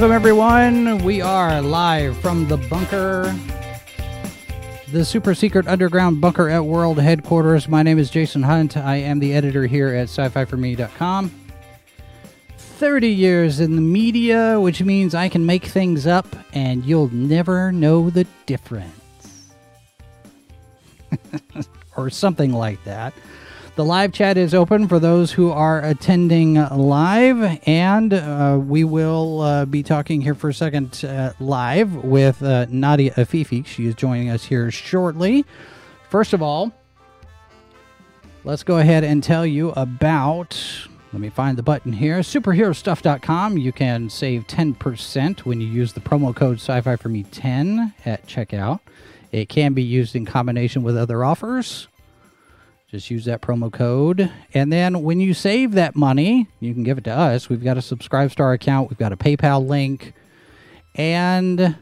Welcome, everyone. We are live from the bunker, the super secret underground bunker at world headquarters. My name is Jason Hunt. I am the editor here at sci fi for me.com. 30 years in the media, which means I can make things up and you'll never know the difference. or something like that. The live chat is open for those who are attending live, and uh, we will uh, be talking here for a second uh, live with uh, Nadia Afifi. She is joining us here shortly. First of all, let's go ahead and tell you about. Let me find the button here. Superherostuff.com. You can save 10% when you use the promo code sci fi for me 10 at checkout. It can be used in combination with other offers. Just use that promo code. And then when you save that money, you can give it to us. We've got a SubscribeStar account, we've got a PayPal link. And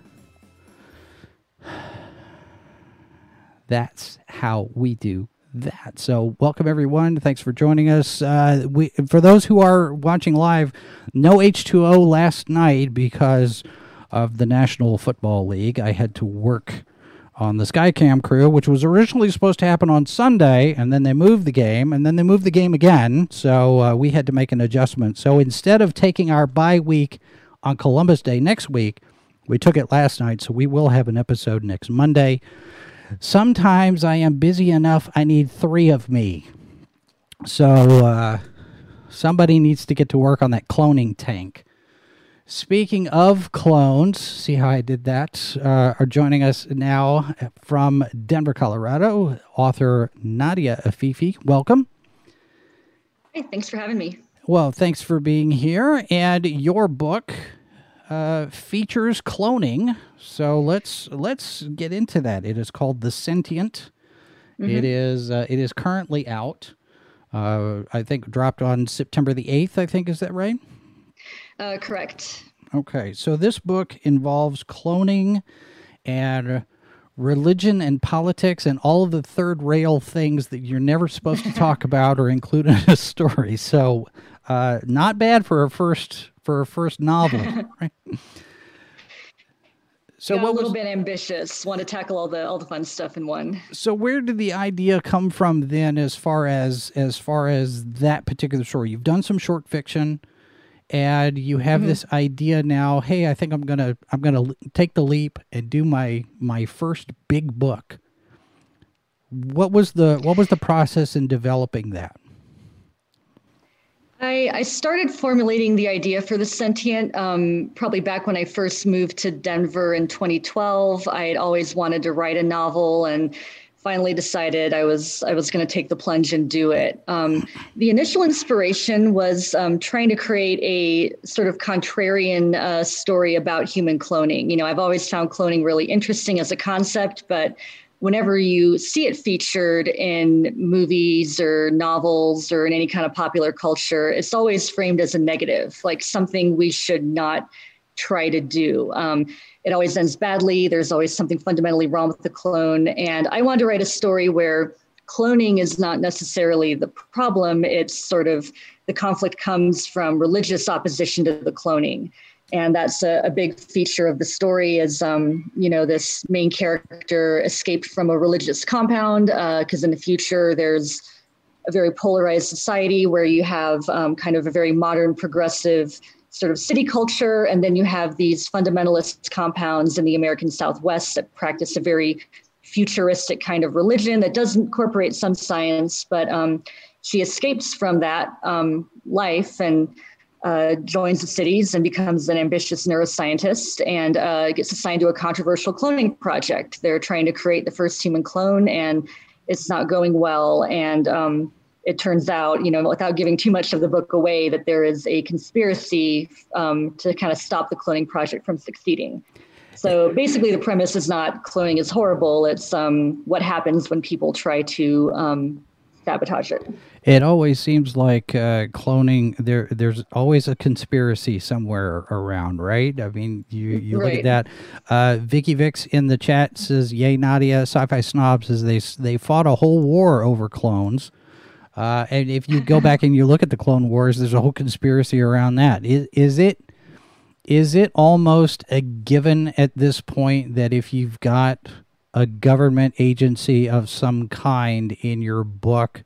that's how we do that. So, welcome everyone. Thanks for joining us. Uh, we, for those who are watching live, no H2O last night because of the National Football League. I had to work on the Skycam crew, which was originally supposed to happen on Sunday, and then they moved the game, and then they moved the game again. So uh, we had to make an adjustment. So instead of taking our bye week on Columbus Day next week, we took it last night. So we will have an episode next Monday. Sometimes I am busy enough, I need three of me. So uh, somebody needs to get to work on that cloning tank. Speaking of clones, see how I did that? Uh, are joining us now from Denver, Colorado, author Nadia Afifi. Welcome. Hey, thanks for having me. Well, thanks for being here. And your book uh, features cloning, so let's let's get into that. It is called The Sentient. Mm-hmm. It is uh, it is currently out. Uh, I think dropped on September the eighth. I think is that right? Uh, correct. Okay, so this book involves cloning and religion and politics and all of the third rail things that you're never supposed to talk about or include in a story. So, uh, not bad for a first for a first novel, right? So what a little was, bit ambitious. Want to tackle all the all the fun stuff in one. So where did the idea come from then, as far as as far as that particular story? You've done some short fiction and you have mm-hmm. this idea now hey i think i'm gonna i'm gonna take the leap and do my my first big book what was the what was the process in developing that I, I started formulating the idea for the sentient um, probably back when I first moved to Denver in 2012. I had always wanted to write a novel and finally decided I was I was going to take the plunge and do it. Um, the initial inspiration was um, trying to create a sort of contrarian uh, story about human cloning. You know, I've always found cloning really interesting as a concept, but whenever you see it featured in movies or novels or in any kind of popular culture, it's always framed as a negative, like something we should not try to do. Um, it always ends badly. There's always something fundamentally wrong with the clone. And I wanted to write a story where cloning is not necessarily the problem. It's sort of the conflict comes from religious opposition to the cloning. And that's a, a big feature of the story is, um, you know, this main character escaped from a religious compound because uh, in the future there's a very polarized society where you have um, kind of a very modern progressive sort of city culture, and then you have these fundamentalist compounds in the American Southwest that practice a very futuristic kind of religion that does incorporate some science, but um, she escapes from that um, life and uh, joins the cities and becomes an ambitious neuroscientist and uh, gets assigned to a controversial cloning project. They're trying to create the first human clone, and it's not going well. And um, it turns out, you know, without giving too much of the book away, that there is a conspiracy um, to kind of stop the cloning project from succeeding. So basically, the premise is not cloning is horrible. It's um, what happens when people try to um, sabotage it. It always seems like uh, cloning. There, there's always a conspiracy somewhere around, right? I mean, you you right. look at that. Uh, Vicky Vix in the chat says, "Yay, Nadia!" Sci-fi snobs says they they fought a whole war over clones. Uh, and if you go back and you look at the Clone Wars, there's a whole conspiracy around that. Is, is it is it almost a given at this point that if you've got a government agency of some kind in your book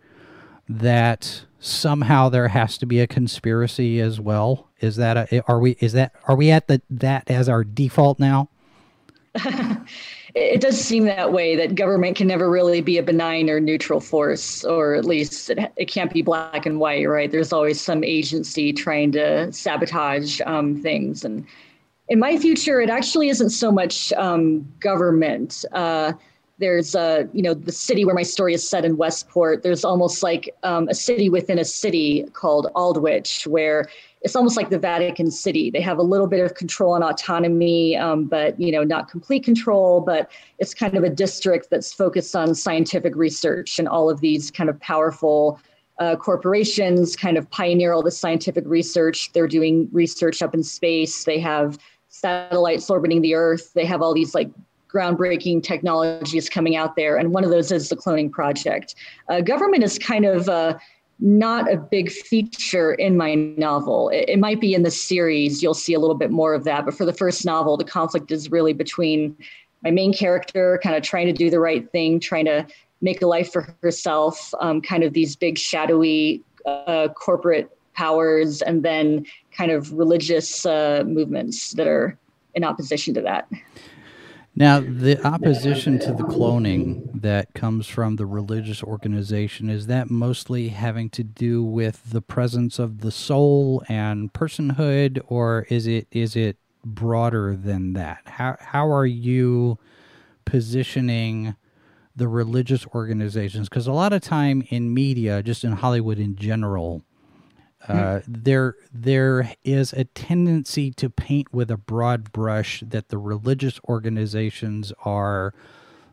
that somehow there has to be a conspiracy as well is that a, are we is that are we at the that as our default now it does seem that way that government can never really be a benign or neutral force or at least it, it can't be black and white right? There's always some agency trying to sabotage um, things. And in my future it actually isn't so much um, government. Uh, there's a you know the city where my story is set in westport there's almost like um, a city within a city called aldwych where it's almost like the Vatican City. They have a little bit of control and autonomy, um, but you know, not complete control. But it's kind of a district that's focused on scientific research, and all of these kind of powerful uh, corporations kind of pioneer all the scientific research. They're doing research up in space. They have satellites orbiting the Earth. They have all these like groundbreaking technologies coming out there, and one of those is the cloning project. Uh, government is kind of uh, not a big feature in my novel. It, it, might be in the series, you'll see a little bit more of that. But for the first novel, the conflict is really between my main character kind of trying to do the right thing, trying to make a life for herself, um, kind of these big shadowy uh, corporate powers, and then kind of religious uh, movements that are in opposition to that. Now, the opposition to the cloning that comes from the religious organization is that mostly having to do with the presence of the soul and personhood, or is it is it broader than that? How how are you positioning the religious organizations? Because a lot of time in media, just in Hollywood in general, uh, there there is a tendency to paint with a broad brush that the religious organizations are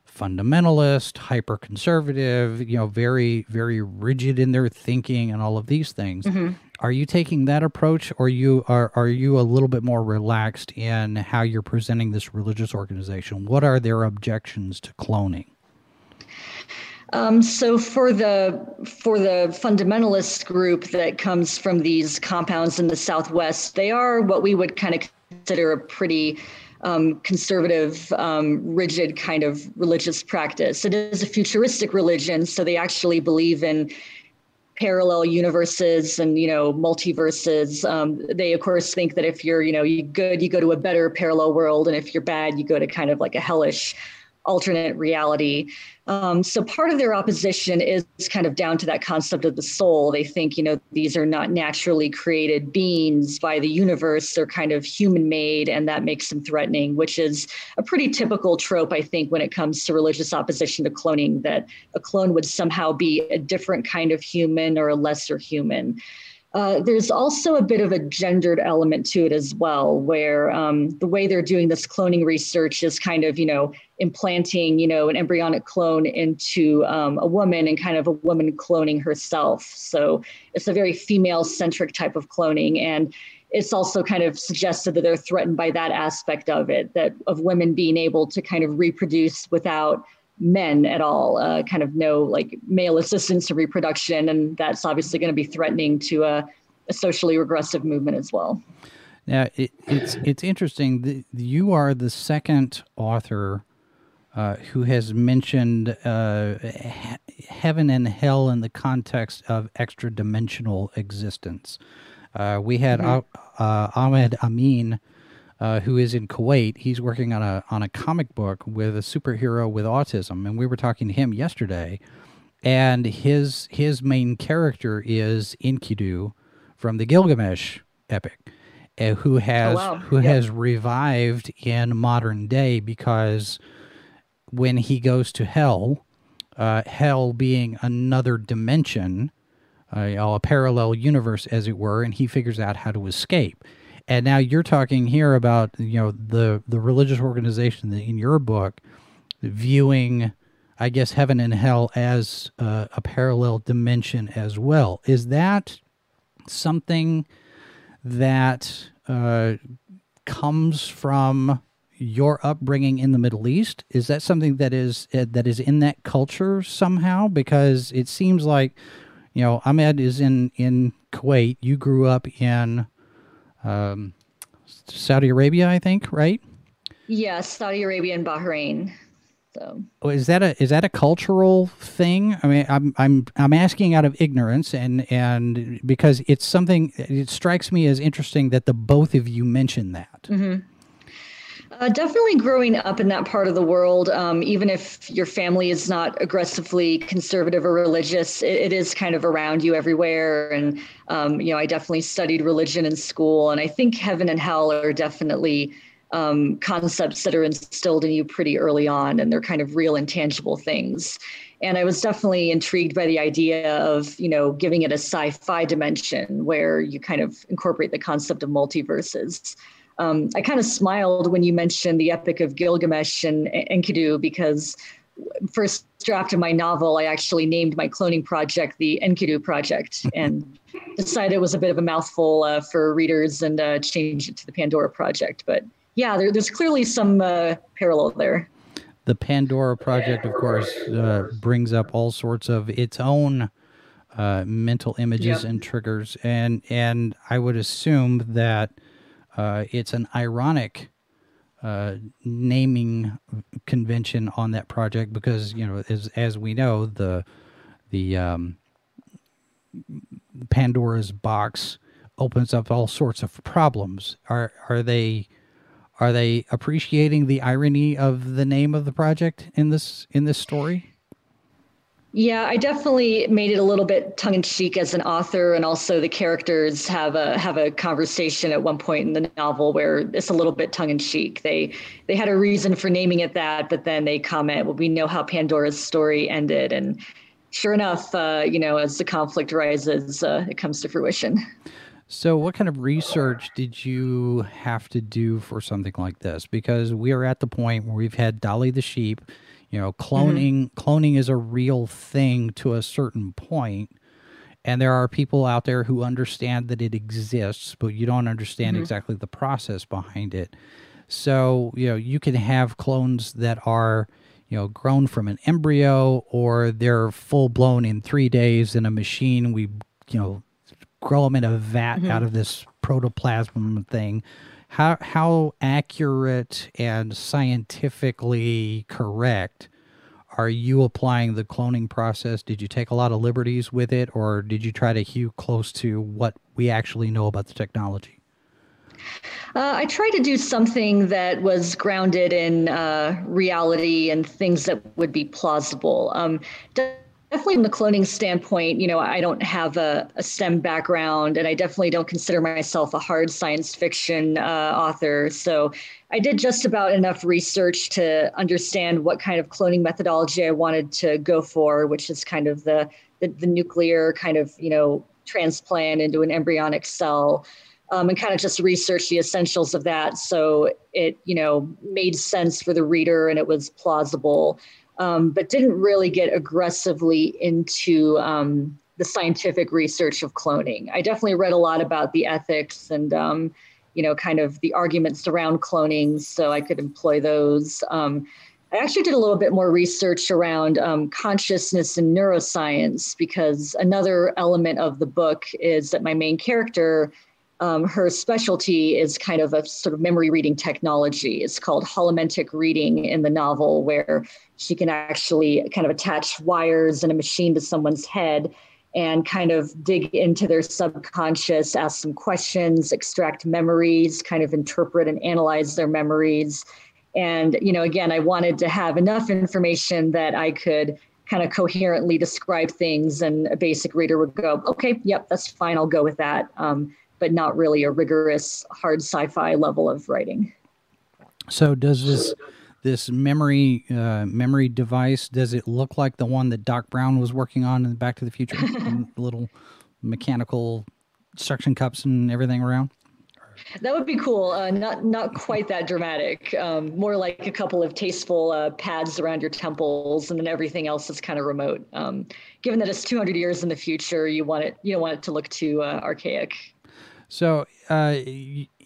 fundamentalist, hyper conservative, you know, very very rigid in their thinking and all of these things. Mm-hmm. Are you taking that approach, or you are are you a little bit more relaxed in how you're presenting this religious organization? What are their objections to cloning? Um, so for the for the fundamentalist group that comes from these compounds in the Southwest, they are what we would kind of consider a pretty um, conservative, um, rigid kind of religious practice. It is a futuristic religion, so they actually believe in parallel universes and you know multiverses. Um, they of course think that if you're you know you good, you go to a better parallel world, and if you're bad, you go to kind of like a hellish alternate reality. Um, so part of their opposition is kind of down to that concept of the soul. They think, you know, these are not naturally created beings by the universe. They're kind of human made, and that makes them threatening, which is a pretty typical trope, I think, when it comes to religious opposition to cloning, that a clone would somehow be a different kind of human or a lesser human. Uh, there's also a bit of a gendered element to it as well, where um, the way they're doing this cloning research is kind of, you know, implanting, you know, an embryonic clone into um, a woman and kind of a woman cloning herself. So it's a very female centric type of cloning. And it's also kind of suggested that they're threatened by that aspect of it, that of women being able to kind of reproduce without men at all, uh, kind of no like male assistance to reproduction. And that's obviously going to be threatening to a, a, socially regressive movement as well. Now, it, it's, it's interesting. that you are the second author uh, who has mentioned uh, he- heaven and hell in the context of extra dimensional existence. Uh, we had mm-hmm. Ahmed Amin uh, who is in Kuwait. He's working on a on a comic book with a superhero with autism, and we were talking to him yesterday. And his his main character is Enkidu from the Gilgamesh epic, uh, who has oh, wow. who yep. has revived in modern day because when he goes to hell, uh, hell being another dimension, uh, a parallel universe, as it were, and he figures out how to escape and now you're talking here about you know the the religious organization in your book viewing i guess heaven and hell as uh, a parallel dimension as well is that something that uh, comes from your upbringing in the Middle East? Is that something that is uh, that is in that culture somehow? Because it seems like, you know, Ahmed is in in Kuwait. You grew up in um, Saudi Arabia, I think, right? Yes, Saudi Arabia and Bahrain. So oh, is that a is that a cultural thing? I mean, I'm I'm I'm asking out of ignorance, and and because it's something. It strikes me as interesting that the both of you mentioned that. Mm-hmm. Uh, definitely growing up in that part of the world, um, even if your family is not aggressively conservative or religious, it, it is kind of around you everywhere. And, um, you know, I definitely studied religion in school. And I think heaven and hell are definitely um, concepts that are instilled in you pretty early on. And they're kind of real, intangible things. And I was definitely intrigued by the idea of, you know, giving it a sci fi dimension where you kind of incorporate the concept of multiverses um, I kind of smiled when you mentioned the Epic of Gilgamesh and Enkidu because first draft of my novel, I actually named my cloning project the Enkidu Project and decided it was a bit of a mouthful uh, for readers and uh, changed it to the Pandora Project. But yeah, there, there's clearly some uh, parallel there. The Pandora Project, of course, uh, brings up all sorts of its own uh, mental images yep. and triggers, and and I would assume that uh, it's an ironic uh, naming convention on that project because you know as as we know the the um, Pandora's box opens up all sorts of problems. Are are they are they appreciating the irony of the name of the project in this in this story? Yeah, I definitely made it a little bit tongue in cheek as an author, and also the characters have a have a conversation at one point in the novel where it's a little bit tongue in cheek. They they had a reason for naming it that, but then they comment, "Well, we know how Pandora's story ended," and sure enough, uh, you know, as the conflict rises, uh, it comes to fruition. So, what kind of research did you have to do for something like this? Because we are at the point where we've had Dolly the sheep you know, cloning mm-hmm. cloning is a real thing to a certain point, and there are people out there who understand that it exists, but you don't understand mm-hmm. exactly the process behind it. So, you know, you can have clones that are, you know, grown from an embryo or they're full blown in 3 days in a machine. We, you know, grow them in a vat mm-hmm. out of this protoplasm thing how how accurate and scientifically correct are you applying the cloning process? Did you take a lot of liberties with it, or did you try to hew close to what we actually know about the technology? Uh, I tried to do something that was grounded in uh, reality and things that would be plausible. Um, Definitely from the cloning standpoint, you know, I don't have a, a, STEM background and I definitely don't consider myself a hard science fiction uh, author. So I did just about enough research to understand what kind of cloning methodology I wanted to go for, which is kind of the, the, the nuclear kind of, you know, transplant into an embryonic cell. Um, and kind of just research the essentials of that so it you know made sense for the reader and it was plausible um, but didn't really get aggressively into um, the scientific research of cloning. I definitely read a lot about the ethics and, um, you know, kind of the arguments around cloning, so I could employ those. Um, I actually did a little bit more research around um, consciousness and neuroscience because another element of the book is that my main character um, her specialty is kind of a sort of memory reading technology. It's called holomentic reading in the novel, where she can actually kind of attach wires and a machine to someone's head and kind of dig into their subconscious, ask some questions, extract memories, kind of interpret and analyze their memories. And, you know, again, I wanted to have enough information that I could kind of coherently describe things and a basic reader would go, okay, yep, that's fine, I'll go with that. Um, but not really a rigorous hard sci-fi level of writing. So does this this memory uh, memory device does it look like the one that Doc Brown was working on in Back to the Future? little mechanical suction cups and everything around. That would be cool. Uh, not not quite that dramatic. Um, more like a couple of tasteful uh, pads around your temples, and then everything else is kind of remote. Um, given that it's 200 years in the future, you want it you don't want it to look too uh, archaic. So, uh,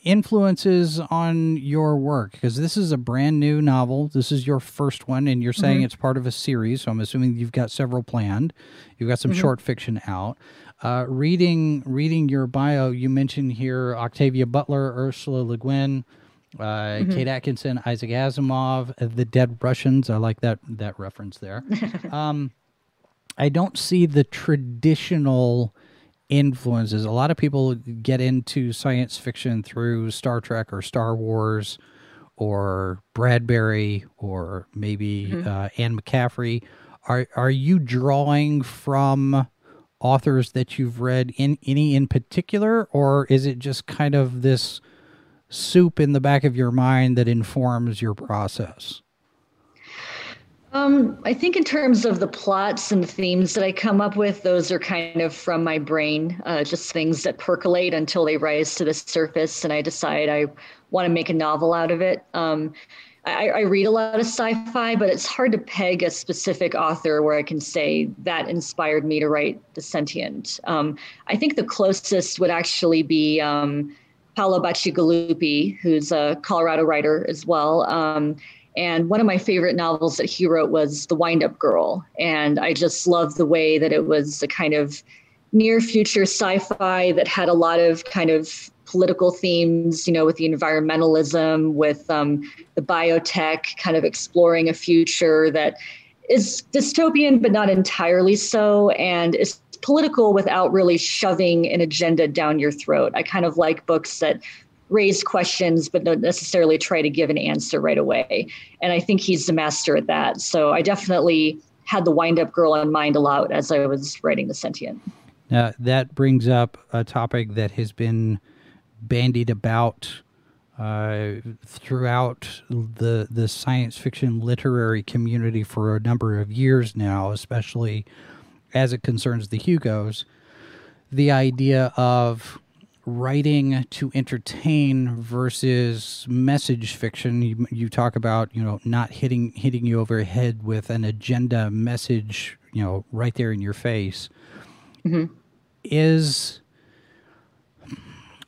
influences on your work because this is a brand new novel. This is your first one, and you're saying mm-hmm. it's part of a series. So I'm assuming you've got several planned. You've got some mm-hmm. short fiction out. Uh, reading reading your bio, you mentioned here Octavia Butler, Ursula Le Guin, uh, mm-hmm. Kate Atkinson, Isaac Asimov, The Dead Russians. I like that that reference there. um, I don't see the traditional influences. A lot of people get into science fiction through Star Trek or Star Wars or Bradbury or maybe mm-hmm. uh, Anne McCaffrey. Are are you drawing from authors that you've read in any in particular or is it just kind of this soup in the back of your mind that informs your process um, I think in terms of the plots and themes that I come up with, those are kind of from my brain, uh, just things that percolate until they rise to the surface, and I decide I want to make a novel out of it. Um, I, I, read a lot of sci-fi, but it's hard to peg a specific author where I can say that inspired me to write *The Sentient*. Um, I think the closest would actually be um, Paolo Bacigalupi, who's a Colorado writer as well. And one of my favorite novels that he wrote was *The Wind-Up Girl*, and I just love the way that it was a kind of near future sci-fi that had a lot of kind of political themes, you know, with the environmentalism, with um, the biotech, kind of exploring a future that is dystopian, but not entirely so, and is political without really shoving an agenda down your throat. I kind of like books that raise questions, but don't necessarily try to give an answer right away. And I think he's the master at that. So I definitely had the wind up girl in mind a lot as I was writing The Sentient. Now, that brings up a topic that has been bandied about uh, throughout the the science fiction literary community for a number of years now, especially as it concerns the Hugos. The idea of writing to entertain versus message fiction. You, you talk about you know not hitting hitting you over the head with an agenda message, you know, right there in your face. Mm-hmm. Is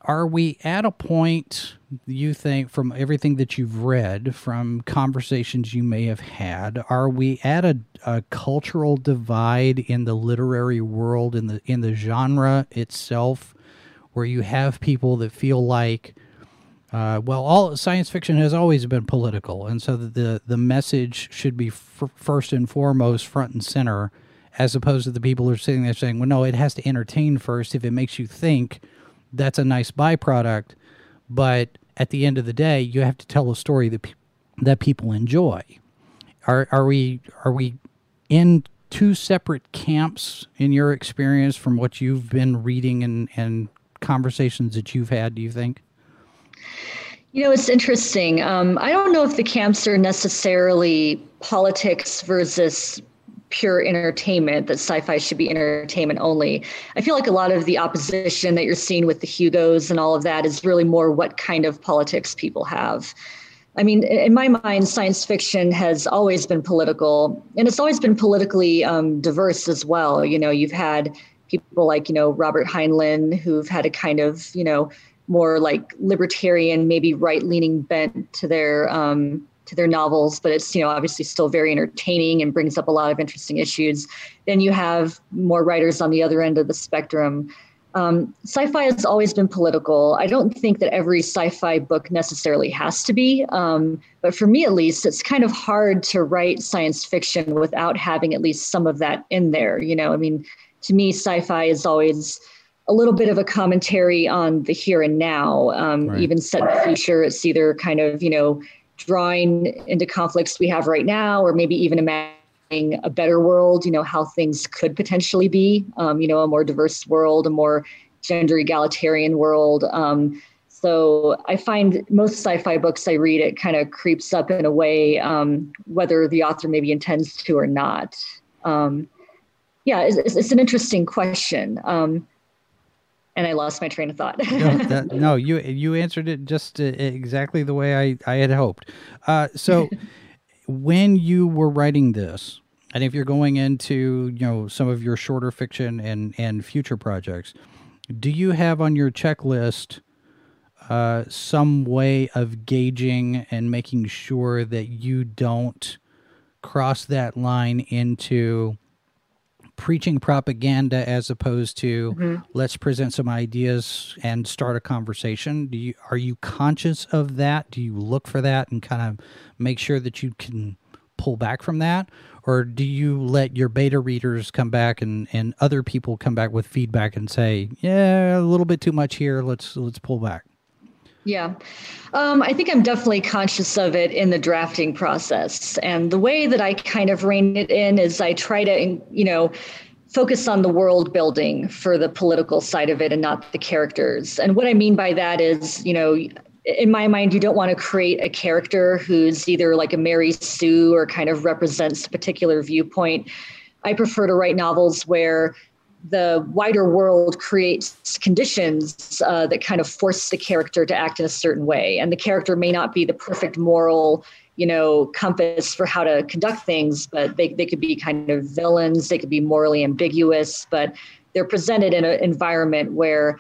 are we at a point you think from everything that you've read from conversations you may have had are we at a, a, cultural divide in the literary world in the in the genre itself where you have people that feel like uh, well all science fiction has always been political and so the the message should be f- first and foremost front and center as opposed to the people who are sitting there saying well no it has to entertain first if it makes you think that's a nice byproduct. But at the end of the day, you have to tell a story that pe- that people enjoy. Are are we are we in two separate camps in your experience from what you've been reading and and conversations that you've had? Do you think? You know, it's interesting. Um, I don't know if the camps are necessarily politics versus pure entertainment, that sci fi should be entertainment only. I feel like a lot of the opposition that you're seeing with the Hugos and all of that is really more what kind of politics people have. I mean, in my mind, science fiction has always been political, and it's always been politically um, diverse as well. You know, you've had people like, you know, Robert Heinlein, who've had a kind of, you know, more like libertarian, maybe right leaning bent to their um, to their novels, but it's you know obviously still very entertaining and brings up a lot of interesting issues. Then you have more writers on the other end of the spectrum. Um, sci-fi has always been political. I don't think that every sci-fi book necessarily has to be, um, but for me at least, it's kind of hard to write science fiction without having at least some of that in there. You know, I mean, to me, sci-fi is always a little bit of a commentary on the here and now. Um, right. Even set in the future, it's either kind of you know drawing into conflicts we have right now, or maybe even imagining a better world, you know, how things could potentially be, um, you know, a more diverse world, a more gender egalitarian world. Um, so I find most sci-fi books I read, it kind of creeps up in a way, um, whether the author maybe intends to or not. Um, yeah, it's, it's, an interesting question. Um, and I lost my train of thought. no, that, no, you you answered it just uh, exactly the way I I had hoped. Uh, so, when you were writing this, and if you're going into you know some of your shorter fiction and and future projects, do you have on your checklist uh, some way of gauging and making sure that you don't cross that line into preaching propaganda as opposed to mm-hmm. let's present some ideas and start a conversation. Do you are you conscious of that? Do you look for that and kind of make sure that you can pull back from that? Or do you let your beta readers come back and and other people come back with feedback and say yeah a little bit too much here. Let's let's pull back yeah, um, I think I'm definitely conscious of it in the drafting process. And the way that I kind of rein it in is I try to, you know, focus on the world building for the political side of it and not the characters. And what I mean by that is, you know, in my mind, you don't want to create a character who's either like a Mary Sue or kind of represents a particular viewpoint. I prefer to write novels where the wider world creates conditions uh, that kind of force the character to act in a certain way and the character may not be the perfect moral you know compass for how to conduct things but they, they could be kind of villains they could be morally ambiguous but they're presented in an environment where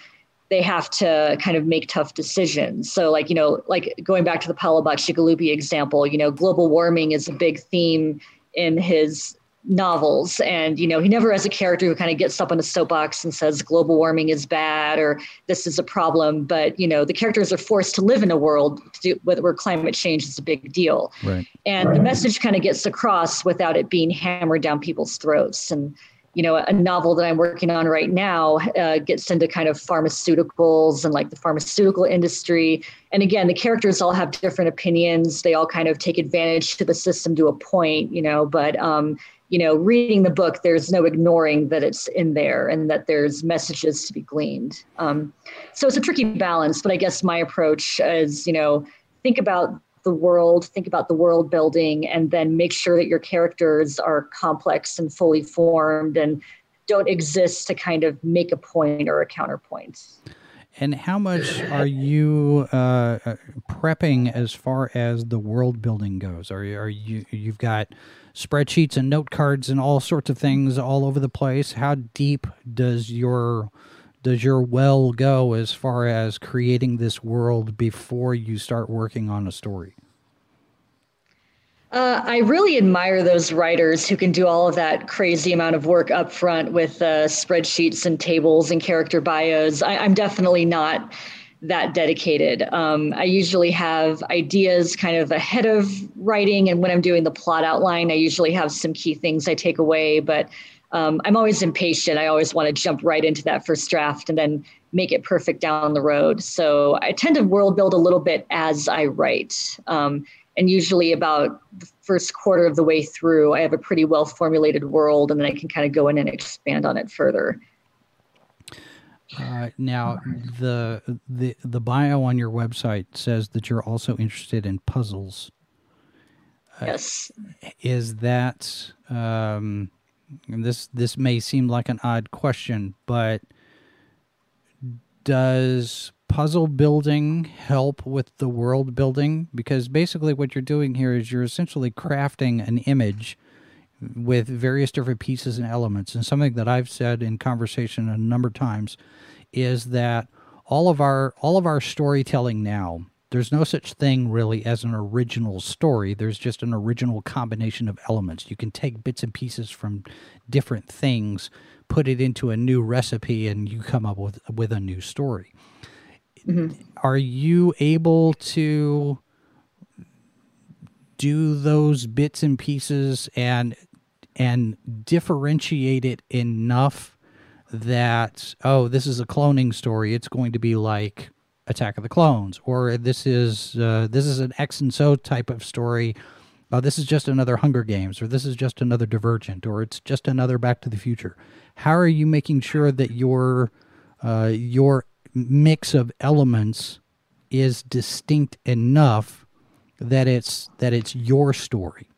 they have to kind of make tough decisions. So, like, you know, like going back to the Paolo Bacigalupi example, you know, global warming is a big theme in his novels. And you know he never has a character who kind of gets up on a soapbox and says global warming is bad or this is a problem. But you know the characters are forced to live in a world do, where climate change is a big deal. Right. and right. the message kind of gets across without it being hammered down people's throats. And you know a novel that i'm working on right now uh, gets into kind of pharmaceuticals and like the pharmaceutical industry. And again the characters all have different opinions. They all kind of take advantage to the system to a point you know but um, you know, reading the book, there's no ignoring that it's in there and that there's messages to be gleaned. Um, so it's a tricky balance, but I guess my approach is, you know, think about the world, think about the world building, and then make sure that your characters are complex and fully formed and don't exist to kind of make a point or a counterpoint. And how much are you uh, uh prepping as far as the world building goes? Are, are you you've got spreadsheets and note cards and all sorts of things all over the place. How deep does your does your well go as far as creating this world before you start working on a story? Uh, I really admire those writers who can do all of that crazy amount of work up front with uh, spreadsheets and tables and character bios. I, I'm definitely not that dedicated. Um, I usually have ideas kind of ahead of writing, and when I'm doing the plot outline, I usually have some key things I take away. But um, I'm always impatient. I always want to jump right into that first draft and then make it perfect down the road. So I tend to world build a little bit as I write. Um, and usually, about the first quarter of the way through, I have a pretty well formulated world, and then I can kind of go in and expand on it further. Uh, now, the the the bio on your website says that you're also interested in puzzles. Uh, yes. Is that um, this this may seem like an odd question, but does puzzle building help with the world building? Because basically, what you're doing here is you're essentially crafting an image with various different pieces and elements. And something that I've said in conversation a number of times is that all of our all of our storytelling now there's no such thing really as an original story there's just an original combination of elements you can take bits and pieces from different things put it into a new recipe and you come up with with a new story mm-hmm. are you able to do those bits and pieces and and differentiate it enough that oh this is a cloning story. It's going to be like attack of the clones or this is uh, this is an x and so type of story. Oh this is just another hunger games or this is just another divergent or it's just another back to the future. How are you making sure that your uh, your mix of elements is distinct enough that it's that it's your story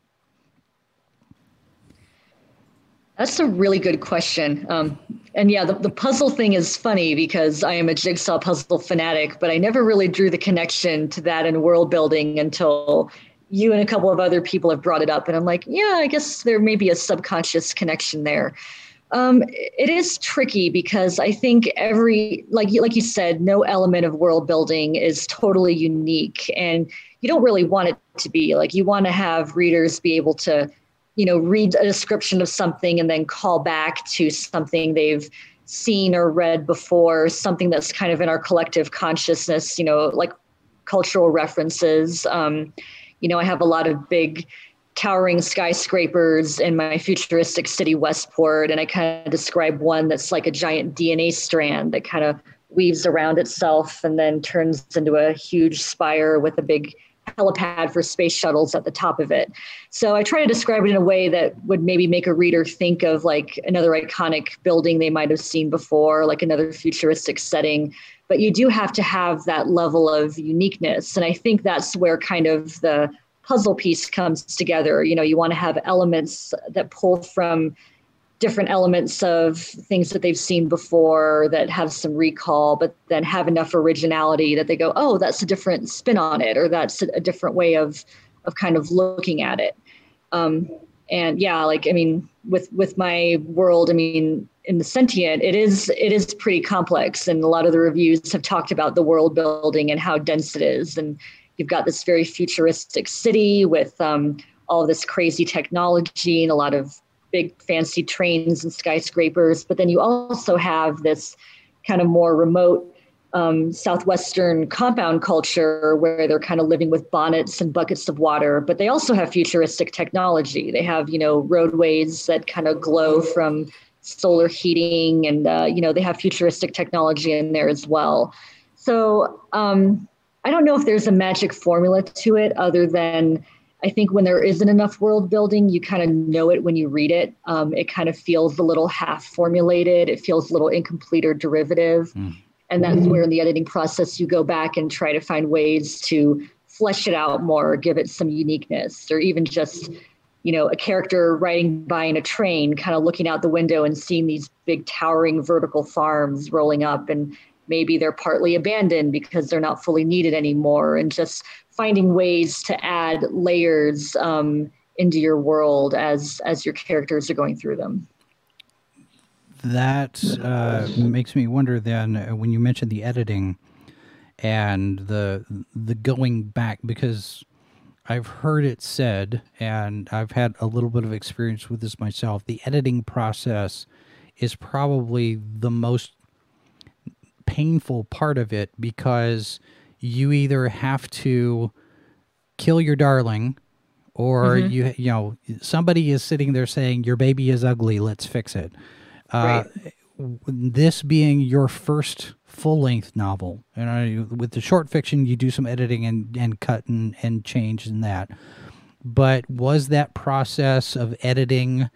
That's a really good question. Um, and yeah, the, the puzzle thing is funny because I am a jigsaw puzzle fanatic, but I never really drew the connection to that in world building until you and a couple of other people have brought it up. And I'm like, yeah, I guess there may be a subconscious connection there. Um, it is tricky because I think every like like you said, no element of world building is totally unique, and you don't really want it to be. Like you want to have readers be able to you know, read a description of something and then call back to something they've seen or read before, something that's kind of in our collective consciousness, you know, like cultural references. Um, you know, I have a lot of big towering skyscrapers in my futuristic city, Westport, and I kind of describe one that's like a giant DNA strand that kind of weaves around itself and then turns into a huge spire with a big helipad for space shuttles at the top of it. So I try to describe it in a way that would maybe make a reader think of like another iconic building they might have seen before, like another futuristic setting. But you do have to have that level of uniqueness. And I think that's where kind of the puzzle piece comes together. You know, you want to have elements that pull from different elements of things that they've seen before that have some recall, but then have enough originality that they go, oh, that's a different spin on it, or that's a different way of of kind of looking at it. Um, and yeah, like I mean, with with my world, I mean, in the sentient, it is it is pretty complex, and a lot of the reviews have talked about the world building and how dense it is, and you've got this very futuristic city with um, all this crazy technology and a lot of big fancy trains and skyscrapers, but then you also have this kind of more remote um, southwestern compound culture where they're kind of living with bonnets and buckets of water but they also have futuristic technology. They have you know roadways that kind of glow from solar heating and uh, you know they have futuristic technology in there as well. So um, i don't know if there's a magic formula to it other than I think when there isn't enough world building, you kind of know it when you read it. Um, it kind of feels a little half formulated. It feels a little incomplete or derivative. Mm. And that's where in the editing process, you go back and try to find ways to flesh it out more, give it some uniqueness, or even just, you know, a character riding by in a train, kind of looking out the window and seeing these big towering vertical farms rolling up and maybe they're partly abandoned because they're not fully needed anymore and just finding ways to add layers um, into your world as as your characters are going through them. That uh, makes me wonder then uh, when you mentioned the editing and the the going back because I've heard it said and I've had a little bit of experience with this myself the editing process is probably the most painful part of it because you either have to kill your darling or mm-hmm. you you know somebody is sitting there saying your baby is ugly let's fix it uh, right. this being your first full length novel and with the short fiction you do some editing and, and cut and, and change in that but was that process of editing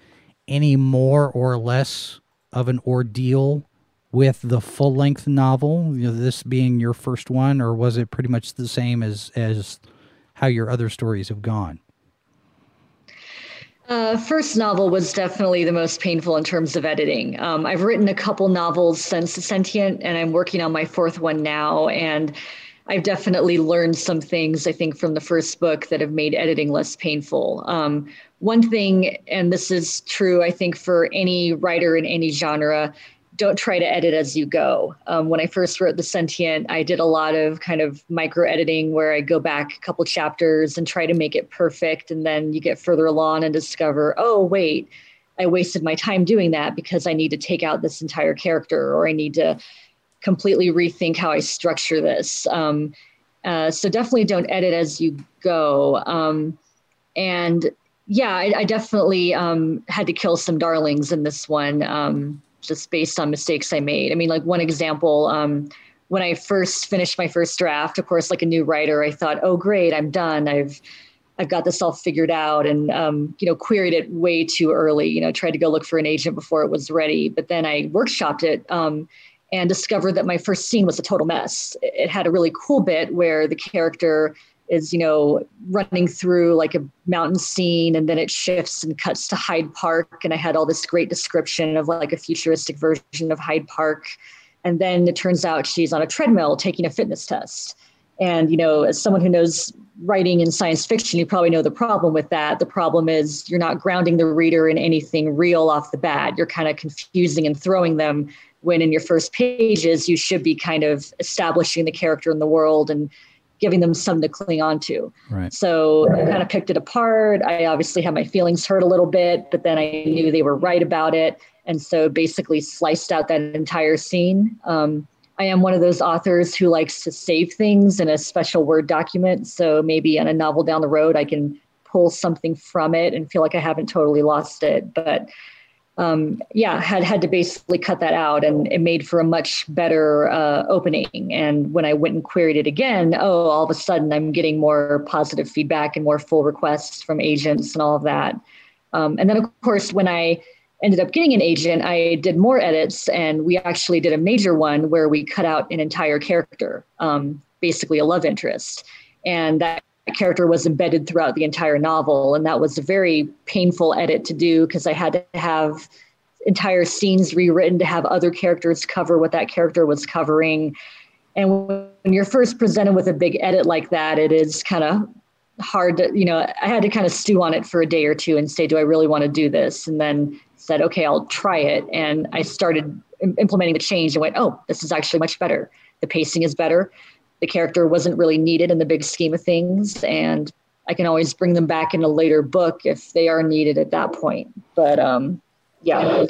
any more or less of an ordeal with the full length novel, you know, this being your first one, or was it pretty much the same as as how your other stories have gone? Uh, first novel was definitely the most painful in terms of editing. Um, I've written a couple novels since Sentient, and I'm working on my fourth one now. And I've definitely learned some things, I think, from the first book that have made editing less painful. Um, one thing, and this is true, I think, for any writer in any genre, don't try to edit as you go. Um, when I first wrote The Sentient, I did a lot of kind of micro editing where I go back a couple chapters and try to make it perfect. And then you get further along and discover, oh, wait, I wasted my time doing that because I need to take out this entire character or I need to completely rethink how I structure this. Um, uh, so definitely don't edit as you go. Um, and yeah, I, I definitely um, had to kill some darlings in this one. Um, just based on mistakes I made. I mean, like one example, um, when I first finished my first draft, of course, like a new writer, I thought, oh, great, I'm done. I've I've got this all figured out, and um, you know, queried it way too early. You know, tried to go look for an agent before it was ready, but then I workshopped it. Um, and discovered that my first scene was a total mess. It had a really cool bit where the character is you know running through like a mountain scene and then it shifts and cuts to hyde park. And i had all this great description of like a futuristic version of hyde park. And then it turns out she's on a treadmill taking a fitness test. And you know as someone who knows writing in science fiction you probably know the problem with that. The problem is you're not grounding the reader in anything real off the bat. You're kind of confusing and throwing them when in your first pages you should be kind of establishing the character in the world and giving them something to cling on to. Right. So I kind of picked it apart. I obviously had my feelings hurt a little bit, but then I knew they were right about it. And so basically sliced out that entire scene. Um, I am one of those authors who likes to save things in a special Word document. So maybe on a novel down the road, I can pull something from it and feel like I haven't totally lost it. But um, yeah, had had to basically cut that out, and it made for a much better uh, opening. And when I went and queried it again, oh, all of a sudden I'm getting more positive feedback and more full requests from agents and all of that. Um, and then of course, when I ended up getting an agent, I did more edits, and we actually did a major one where we cut out an entire character, um, basically a love interest, and that character was embedded throughout the entire novel. And that was a very painful edit to do because I had to have entire scenes rewritten to have other characters cover what that character was covering. And when you're first presented with a big edit like that, it is kind of hard to, you know, I had to kind of stew on it for a day or two and say, do I really want to do this? And then said, okay, I'll try it. And I started implementing the change and went, oh, this is actually much better. The pacing is better the character wasn't really needed in the big scheme of things and i can always bring them back in a later book if they are needed at that point. But um, yeah.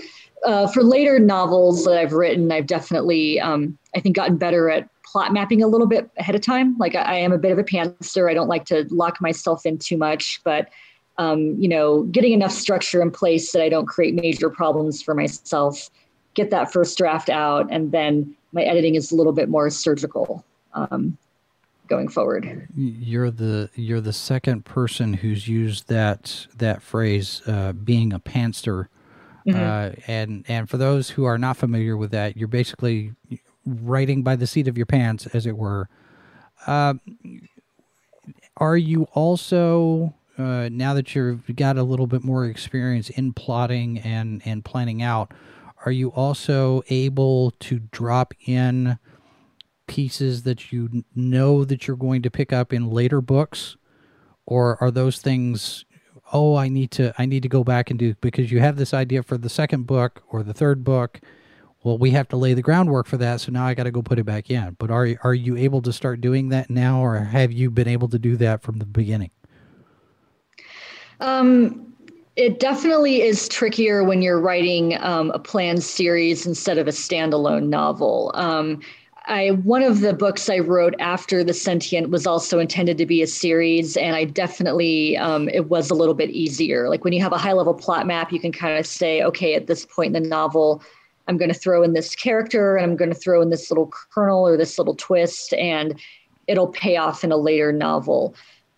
Uh, for later novels that i've written i've definitely um, i think gotten better at plot mapping a little bit ahead of time. Like i, I am a bit of a pantser. I don't like to lock myself in too much but um, you know getting enough structure in place that i don't create major problems for myself get that first draft out and then my editing is a little bit more surgical um, going forward. You're the you're the second person who's used that that phrase, uh, being a pantser. Mm-hmm. Uh, and and for those who are not familiar with that, you're basically writing by the seat of your pants, as it were. Uh, are you also uh, now that you've got a little bit more experience in plotting and and planning out? Are you also able to drop in pieces that you know that you're going to pick up in later books? Or are those things oh i need to i need to go back and do because you have this idea for the second book or the third book. Well we have to lay the groundwork for that so now i got to go put it back in. But are are you able to start doing that now or have you been able to do that from the beginning? Um it definitely is trickier when you're writing um, a planned series instead of a standalone novel. Um, I one of the books I wrote after the sentient was also intended to be a series, and I definitely um, it was a little bit easier. Like when you have a high level plot map, you can kind of say, okay, at this point in the novel, I'm going to throw in this character, and I'm going to throw in this little kernel or this little twist, and it'll pay off in a later novel.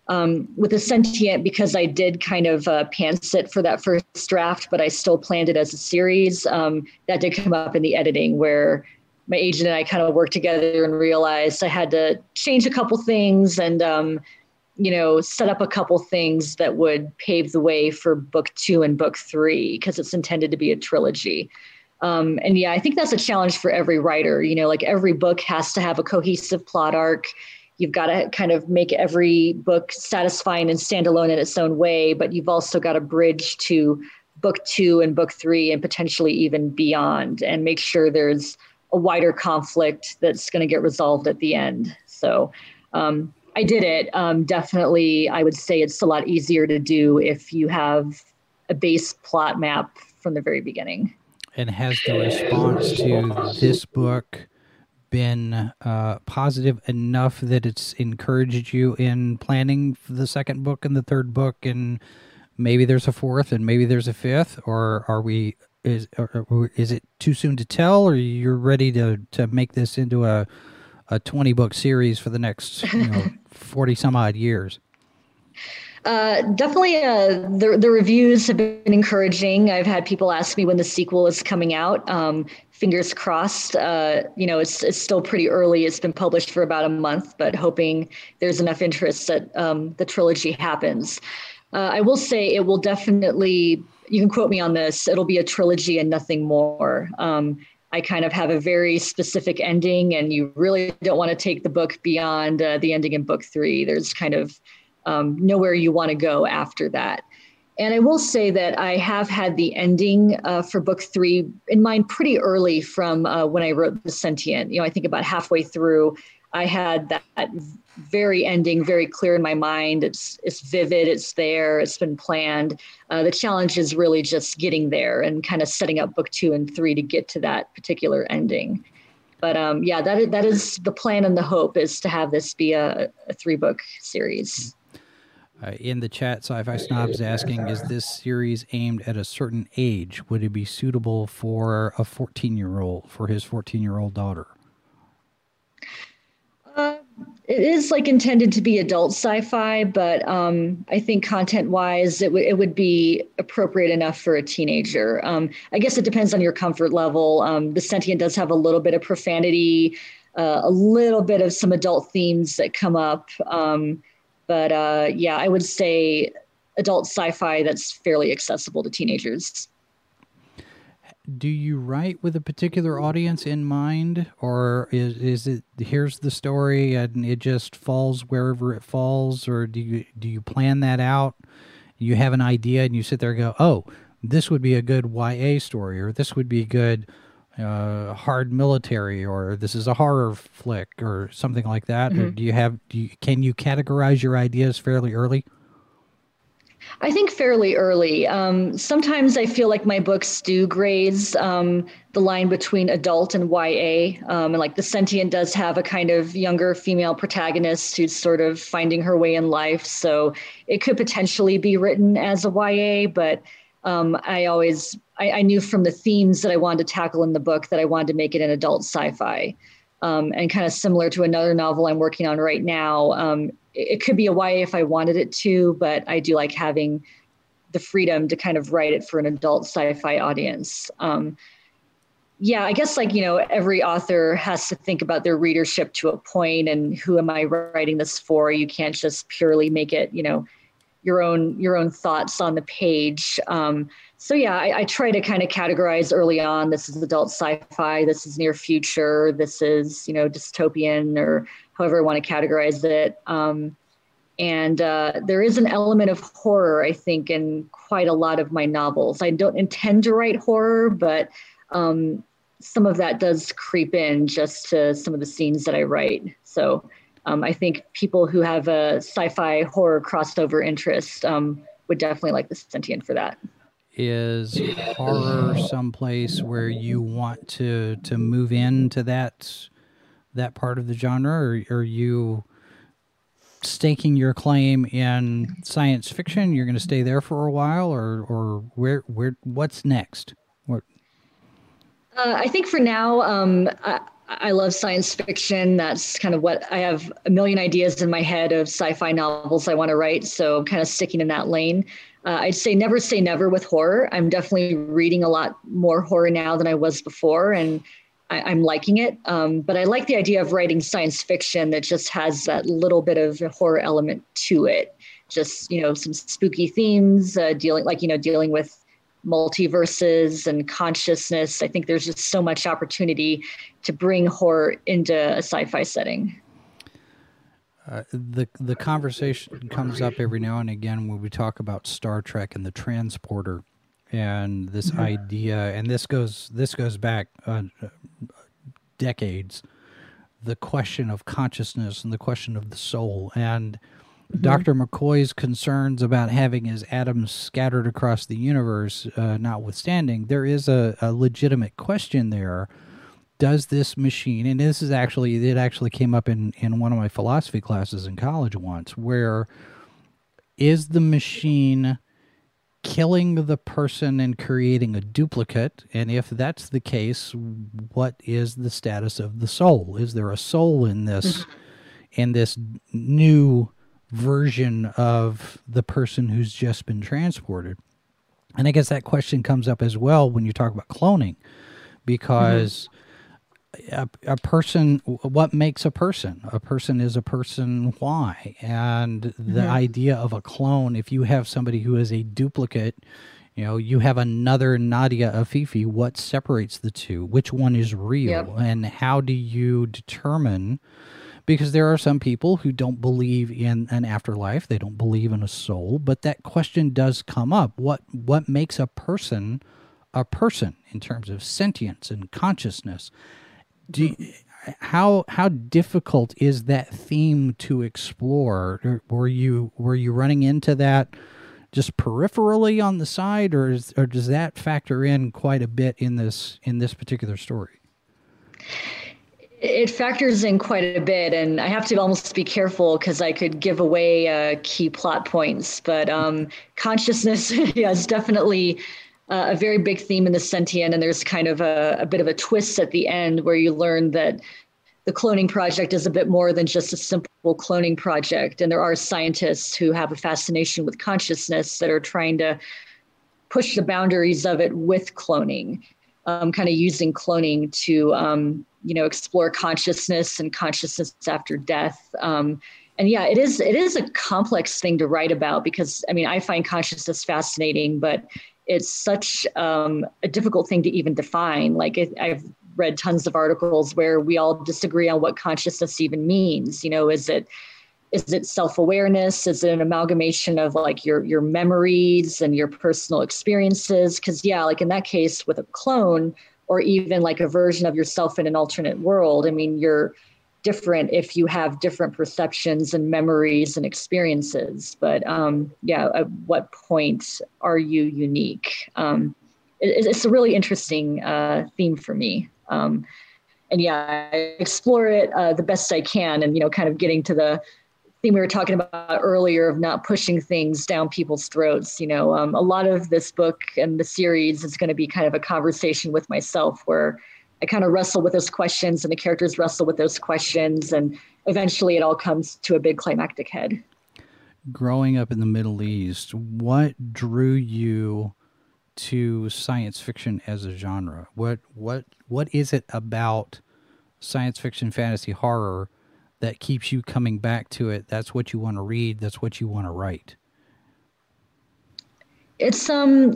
Um, with the sentient, because I did kind of uh, pants it for that first draft, but I still planned it as a series. Um, that did come up in the editing where my agent and I kind of worked together and realized I had to change a couple things and, um, you know, set up a couple things that would pave the way for book two and book three because it's intended to be a trilogy. Um, and yeah, I think that's a challenge for every writer. You know, like every book has to have a cohesive plot arc. You've got to kind of make every book satisfying and standalone in its own way, but you've also got to bridge to book two and book three and potentially even beyond and make sure there's a wider conflict that's going to get resolved at the end. So um, I did it. Um, definitely, I would say it's a lot easier to do if you have a base plot map from the very beginning. And has the response to this book been uh, positive enough that it's encouraged you in planning the second book and the third book and maybe there's a fourth and maybe there's a fifth or are we is or, is it too soon to tell, or you're ready to to make this into a a 20 book series for the next you know 40 some odd years? Uh, definitely, uh, the the reviews have been encouraging. I've had people ask me when the sequel is coming out. Um, fingers crossed. Uh, you know, it's it's still pretty early. It's been published for about a month, but hoping there's enough interest that um, the trilogy happens. Uh, I will say it will definitely. You can quote me on this. It'll be a trilogy and nothing more. Um, I kind of have a very specific ending, and you really don't want to take the book beyond uh, the ending in book three. There's kind of um, nowhere you want to go after that. And I will say that I have had the ending uh, for book three in mind pretty early from uh, when I wrote The Sentient. You know, I think about halfway through, I had that very ending very clear in my mind. It's it's vivid. It's there. It's been planned. Uh, the challenge is really just getting there and kind of setting up book two and three to get to that particular ending. But um, yeah, that is, that is the plan and the hope is to have this be a, a three book series. Uh, in the chat, Sci-Fi Snobs asking, is this series aimed at a certain age? Would it be suitable for a 14-year-old, for his 14-year-old daughter? It is like intended to be adult sci-fi, but um, I think content-wise, it, w- it would be appropriate enough for a teenager. Um, I guess it depends on your comfort level. Um, the Sentient does have a little bit of profanity, uh, a little bit of some adult themes that come up. Um, but uh, yeah, I would say adult sci-fi that's fairly accessible to teenagers. Do you write with a particular audience in mind, or is is it here's the story and it just falls wherever it falls, or do you do you plan that out? You have an idea and you sit there and go, oh, this would be a good YA story, or this would be good uh, hard military or this is a horror flick or something like that? Mm-hmm. Or do you have do you, can you categorize your ideas fairly early? I think fairly early. Um, sometimes I feel like my books do graze um, the line between adult and YA. Um, and like The Sentient does have a kind of younger female protagonist who's sort of finding her way in life. So it could potentially be written as a YA, but um, I always I, I, knew from the themes that I wanted to tackle in the book that I wanted to make it an adult sci-fi. Um, and kind of similar to another novel I'm working on right now. It, it, could be a YA if I wanted it to, but I do like having the freedom to kind of write it for an adult sci-fi audience. Um, yeah, I guess like you know, every author has to think about their readership to a point, and who am I writing this for? You can't just purely make it, you know, your own your own thoughts on the page. Um, so yeah, I, I, try to kind of categorize early on. This is adult sci-fi. This is near future. This is you know dystopian or however I want to categorize it. Um, and uh, there is an element of horror, I think, in quite a lot of my novels. I don't intend to write horror, but um, some of that does creep in just to some of the scenes that I write. So um, I think people who have a sci-fi horror crossover interest um, would definitely like the sentient for that. Is horror someplace where you want to to move into that that part of the genre, or are you staking your claim in science fiction? You're going to stay there for a while, or or where where what's next? What? Uh, I think for now, um, I, I love science fiction. That's kind of what I have a million ideas in my head of sci-fi novels I want to write. So I'm kind of sticking in that lane. Uh, I'd say never say never with horror. I'm definitely reading a lot more horror now than I was before, and I, am liking it. Um, but I like the idea of writing science fiction that just has that little bit of horror element to it. Just you know, some spooky themes, uh, dealing like you know, dealing with multiverses and consciousness. I think there's just so much opportunity to bring horror into a sci-fi setting. Uh, the the conversation comes up every now and again when we talk about Star Trek and the transporter, and this mm-hmm. idea, and this goes this goes back uh, decades. The question of consciousness and the question of the soul, and Mm-hmm. Dr. McCoy's concerns about having his atoms scattered across the universe, uh, notwithstanding, there is a, a, legitimate question there. Does this machine, and this is actually, it actually came up in, in one of my philosophy classes in college once, where is the machine killing the person and creating a duplicate? And if that's the case, what is the status of the soul? Is there a soul in this, mm-hmm. in this new version of the person who's just been transported. And I guess that question comes up as well when you talk about cloning, because a, a person what makes a person? A person is a person why. And the Mhm. idea of a clone if you have somebody who is a duplicate you know you have another nadia afifi what separates the two? Which one is real? Yep. and how do you determine because there are some people who don't believe in an afterlife. They don't believe in a soul. But that question does come up. What what makes a person a person in terms of sentience and consciousness do you, how how difficult is that theme to explore were you were you running into that just peripherally on the side or is, or does that factor in quite a bit in this in this particular story It factors in quite a bit, and I have to almost be careful because I could give away uh, key plot points. But um, consciousness yeah, is definitely uh, a very big theme in the sentient, and there's kind of a, a bit of a twist at the end where you learn that the cloning project is a bit more than just a simple cloning project, and there are scientists who have a fascination with consciousness that are trying to push the boundaries of it with cloning um, kind of using cloning to um, you know explore consciousness and consciousness after death. Um, and yeah it is it is a complex thing to write about because i mean i find consciousness fascinating but it's such um, a difficult thing to even define. Like it, i've read tons of articles where we all disagree on what consciousness even means. You know is it is it self-awareness? Is it an amalgamation of like your your memories and your personal experiences? Because yeah like in that case with a clone or even like a version of yourself in an alternate world i mean you're different if you have different perceptions and memories and experiences. But um yeah at what point are you unique? Um it, it's a really interesting uh theme for me. Um and yeah i explore it uh, the best i can and you know kind of getting to the thing we were talking about earlier of not pushing things down people's throats. You know, um, a lot of this book and the series is going to be kind of a conversation with myself where I kind of wrestle with those questions and the characters wrestle with those questions. And eventually it all comes to a big climactic head. growing up in the middle east what drew you to science fiction as a genre what what what is it about science fiction fantasy horror that keeps you coming back to it that's what you want to read that's what you want to write It's um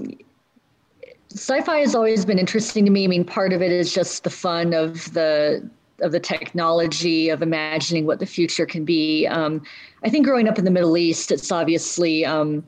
sci-fi has always been interesting to me. I mean, part of it is just the fun of the of the technology of imagining what the future can be. Um, I think growing up in the Middle East, it's obviously um,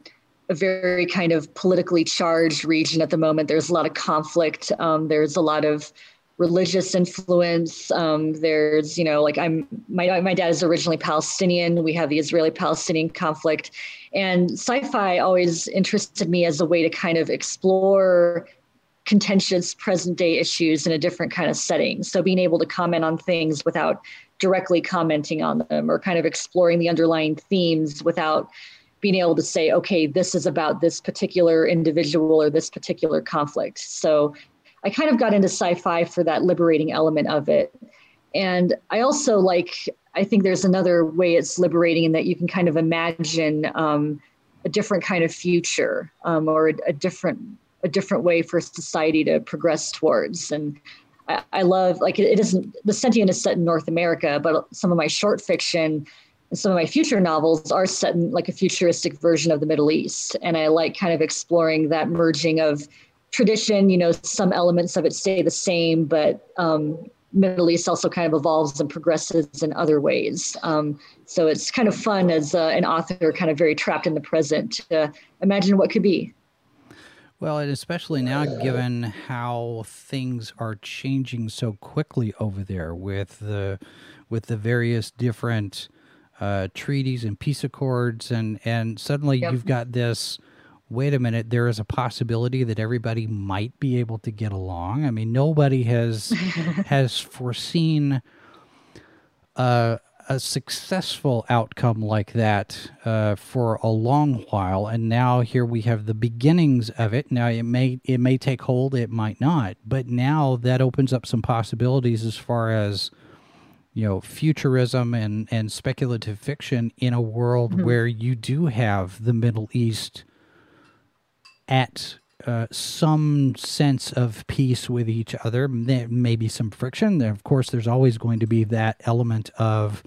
a very kind of politically charged region at the moment. There's a lot of conflict. Um, there's a lot of religious influence. Um, there's, you know, like I'm, my, my dad is originally Palestinian. We have the Israeli-Palestinian conflict, and sci-fi always interested me as a way to kind of explore contentious present day issues in a different kind of setting. So being able to comment on things without directly commenting on them or kind of exploring the underlying themes without being able to say, okay, this is about this particular individual or this particular conflict. So I kind of got into sci fi for that liberating element of it. And I also like, I think there's another way it's liberating in that you can kind of imagine um, a different kind of future um, or a, a different a different way for society to progress towards. And I, I love like it, it isn't the sentient is set in North America, but some of my short fiction and some of my future novels are set in like a futuristic version of the Middle East. And I like kind of exploring that merging of tradition, you know, some elements of it stay the same, but um, Middle East also kind of evolves and progresses in other ways. Um, so it's kind of fun as uh, an author, kind of very trapped in the present to imagine what could be. Well, and especially now, given how things are changing so quickly over there with the with the various different uh, treaties and peace accords, and and suddenly Yep. you've got this. Wait a minute, there is a possibility that everybody might be able to get along. I mean, nobody has has foreseen uh, a successful outcome like that uh, for a long while, and now here we have the beginnings of it. Now it may it may take hold, it might not, but now that opens up some possibilities as far as you know futurism and and speculative fiction in a world where you do have the Middle East at uh, some sense of peace with each other. There may be some friction. There, of course, there's always going to be that element of,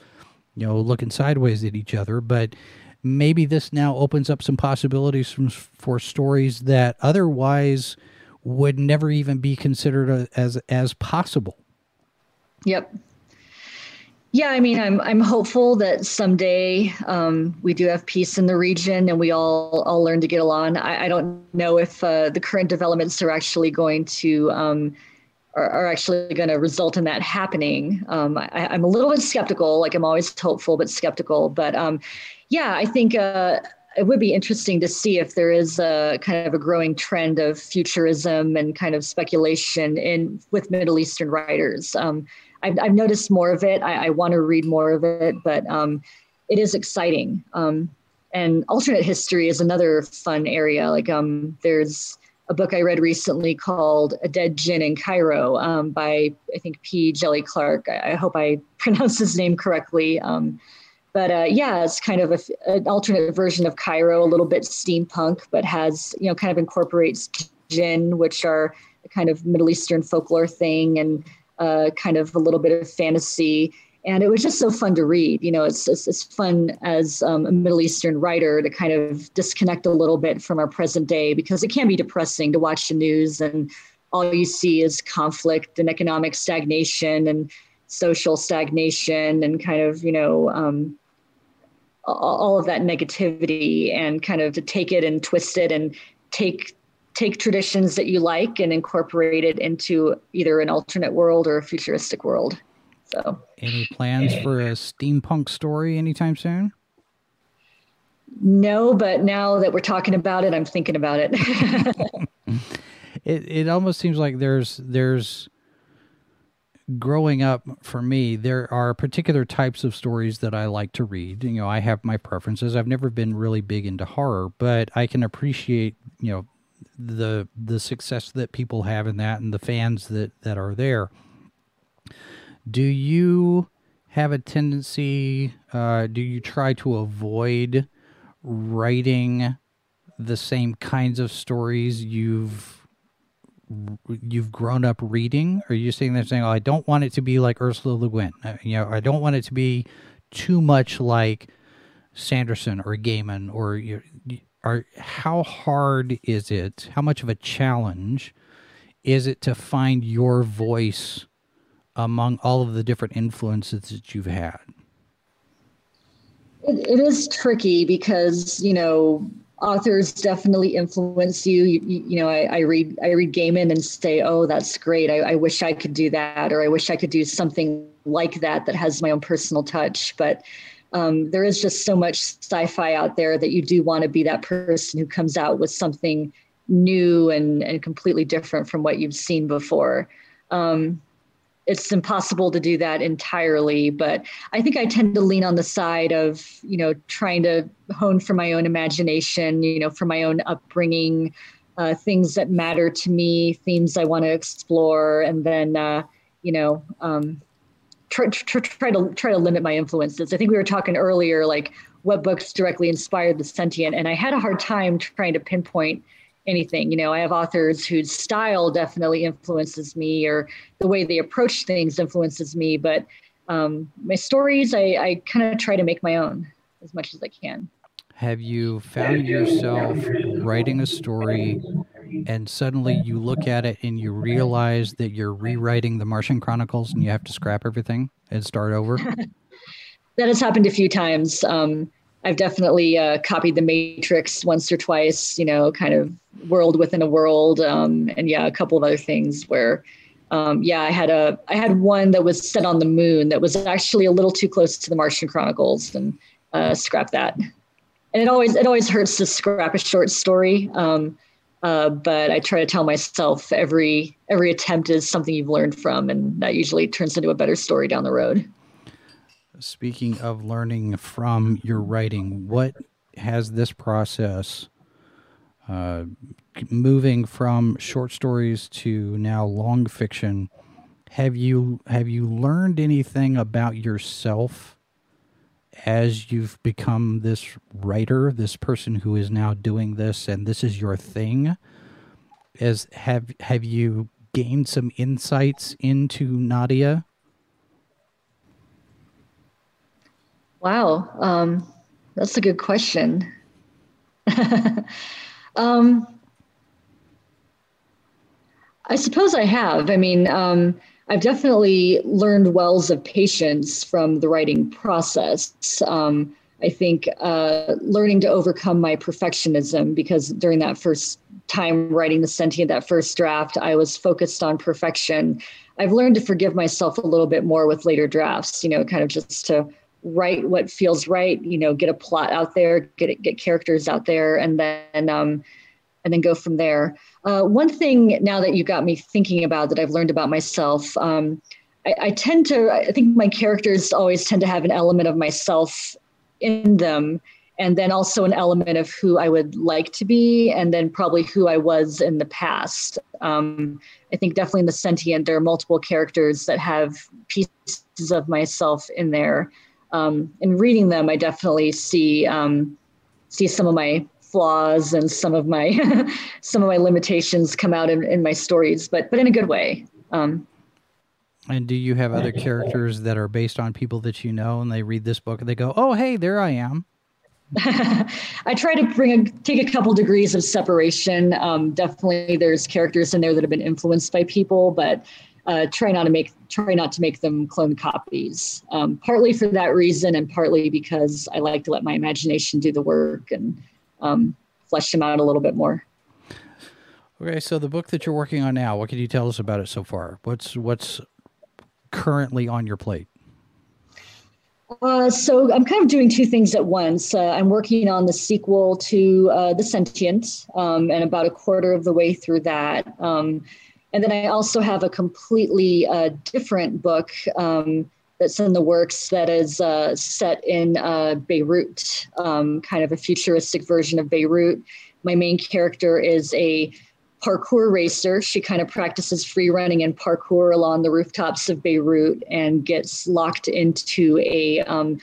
you know, looking sideways at each other. But maybe this now opens up some possibilities from, for stories that otherwise would never even be considered as as possible. Yep. Yeah, I mean, I'm I'm hopeful that someday um, we do have peace in the region and we all all learn to get along. I, I don't know if uh, the current developments are actually going to um, are, are, actually going to result in that happening. Um, I, am a little bit skeptical. Like I'm always hopeful but skeptical. But um, yeah, I think uh, it would be interesting to see if there is a kind of a growing trend of futurism and kind of speculation in with Middle Eastern writers. Um, I've, I've noticed more of it. I, I want to read more of it, but um, it is exciting. Um, and alternate history is another fun area. Like um, there's a book I read recently called A Dead Djinn in Cairo um, by, I think, P. Djèlí Clark. I, I, hope I pronounced his name correctly. Um, but uh, yeah, it's kind of a, an alternate version of Cairo, a little bit steampunk, but has, you know, kind of incorporates jinn, which are kind of Middle Eastern folklore thing. And uh, kind of a little bit of fantasy. And it was just so fun to read. You know, it's, it's, it's fun as um, a Middle Eastern writer to kind of disconnect a little bit from our present day because it can be depressing to watch the news and all you see is conflict and economic stagnation and social stagnation and kind of, you know, um, all of that negativity and kind of to take it and twist it and take take traditions that you like and incorporate it into either an alternate world or a futuristic world. So, any plans for a steampunk story anytime soon? No, but now that we're talking about it, I'm thinking about it. it it almost seems like there's there's growing up for me, there are particular types of stories that I like to read. You know, I have my preferences. I've never been really big into horror, but I can appreciate, you know, the the success that people have in that and the fans that that are there. Do you have a tendency? Uh, do you try to avoid writing the same kinds of stories you've you've grown up reading? Or are you sitting there saying, "Oh, I don't want it to be like Ursula Le Guin. Uh, you know, I don't want it to be too much like Sanderson or Gaiman or you, are how hard is it? How much of a challenge is it to find your voice among all of the different influences that you've had? it, it is tricky because you know authors definitely influence you. You, you know, I, I, read I read Gaiman and say, "Oh, that's great. I, I, wish I could do that," or "I wish I could do something like that that has my own personal touch." But um, there is just so much sci-fi out there that you do want to be that person who comes out with something new and, and completely different from what you've seen before. Um, it's impossible to do that entirely, but I think I tend to lean on the side of, you know, trying to hone for my own imagination, you know, for my own upbringing, uh, things that matter to me, themes I want to explore, and then, uh, you know, um, try, try, try to try to limit my influences. I think we were talking earlier, like what books directly inspired the sentient, and I had a hard time trying to pinpoint anything. You know, I have authors whose style definitely influences me, or the way they approach things influences me. But um, my stories, I, I kind of try to make my own as much as I can. Have you found yourself writing a story and suddenly you look at it and you realize that you're rewriting the Martian Chronicles and you have to scrap everything and start over? that has happened a few times. Um, I've definitely uh, copied the Matrix once or twice, you know, kind of world within a world. Um, and yeah, a couple of other things where, um, yeah, I had a, I had one that was set on the moon that was actually a little too close to the Martian Chronicles and uh, scrap that and it always it always hurts to scrap a short story. Um, uh, but I try to tell myself every every attempt is something you've learned from, and that usually turns into a better story down the road. Speaking of learning from your writing, what has this process uh, moving from short stories to now long fiction? Have you have you learned anything about yourself as you've become this writer, this person who is now doing this, and this is your thing? as have have you gained some insights into Nadia? Wow, um, that's a good question. um, I suppose I have. I mean, um, I've definitely learned wells of patience from the writing process. Um, I think uh, learning to overcome my perfectionism because during that first time writing the sentient, that first draft, I was focused on perfection. I've learned to forgive myself a little bit more with later drafts, you know, kind of just to write what feels right, you know, get a plot out there, get get characters out there, and then um, and then go from there. Uh, one thing now that you got me thinking about that I've learned about myself, um, I, I, tend to, I think my characters always tend to have an element of myself in them, and then also an element of who I would like to be, and then probably who I was in the past. Um, I think definitely in the sentient, there are multiple characters that have pieces of myself in there. Um, in reading them, I definitely see um, see some of my flaws and some of my some of my limitations come out in, in my stories, but but in a good way. Um, and do you have other characters that are based on people that you know, and they read this book and they go, "Oh, hey, there I am." I try to bring a, take a couple degrees of separation. Um, definitely, there's characters in there that have been influenced by people, but uh, try not to make try not to make them clone copies. Um, partly for that reason, and partly because I like to let my imagination do the work and um, flesh them out a little bit more. Okay, so the book that you're working on now, what can you tell us about it so far? What's what's currently on your plate? Uh, so I'm kind of doing two things at once. Uh, I'm working on the sequel to uh, The Sentient, um, and about a quarter of the way through that. Um, and then I also have a completely uh, different book um, that's in the works that is uh, set in uh, Beirut, um, kind of a futuristic version of Beirut. My main character is a parkour racer. She kind of practices free running and parkour along the rooftops of Beirut and gets locked into a, um,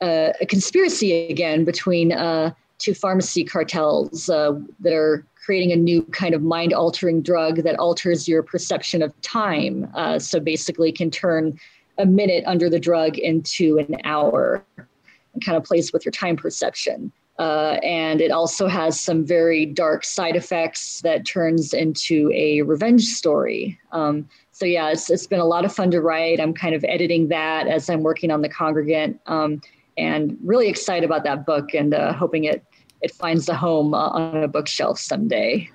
a, a conspiracy again between uh, two pharmacy cartels uh, that are creating a new kind of mind altering drug that alters your perception of time. Uh, so basically, can turn a minute under the drug into an hour and kind of plays with your time perception. Uh, and it also has some very dark side effects that turns into a revenge story. Um, so yeah, it's, it's been a lot of fun to write. I'm kind of editing that as I'm working on the congregant, um, and really excited about that book and uh, hoping it it finds a home uh, on a bookshelf someday.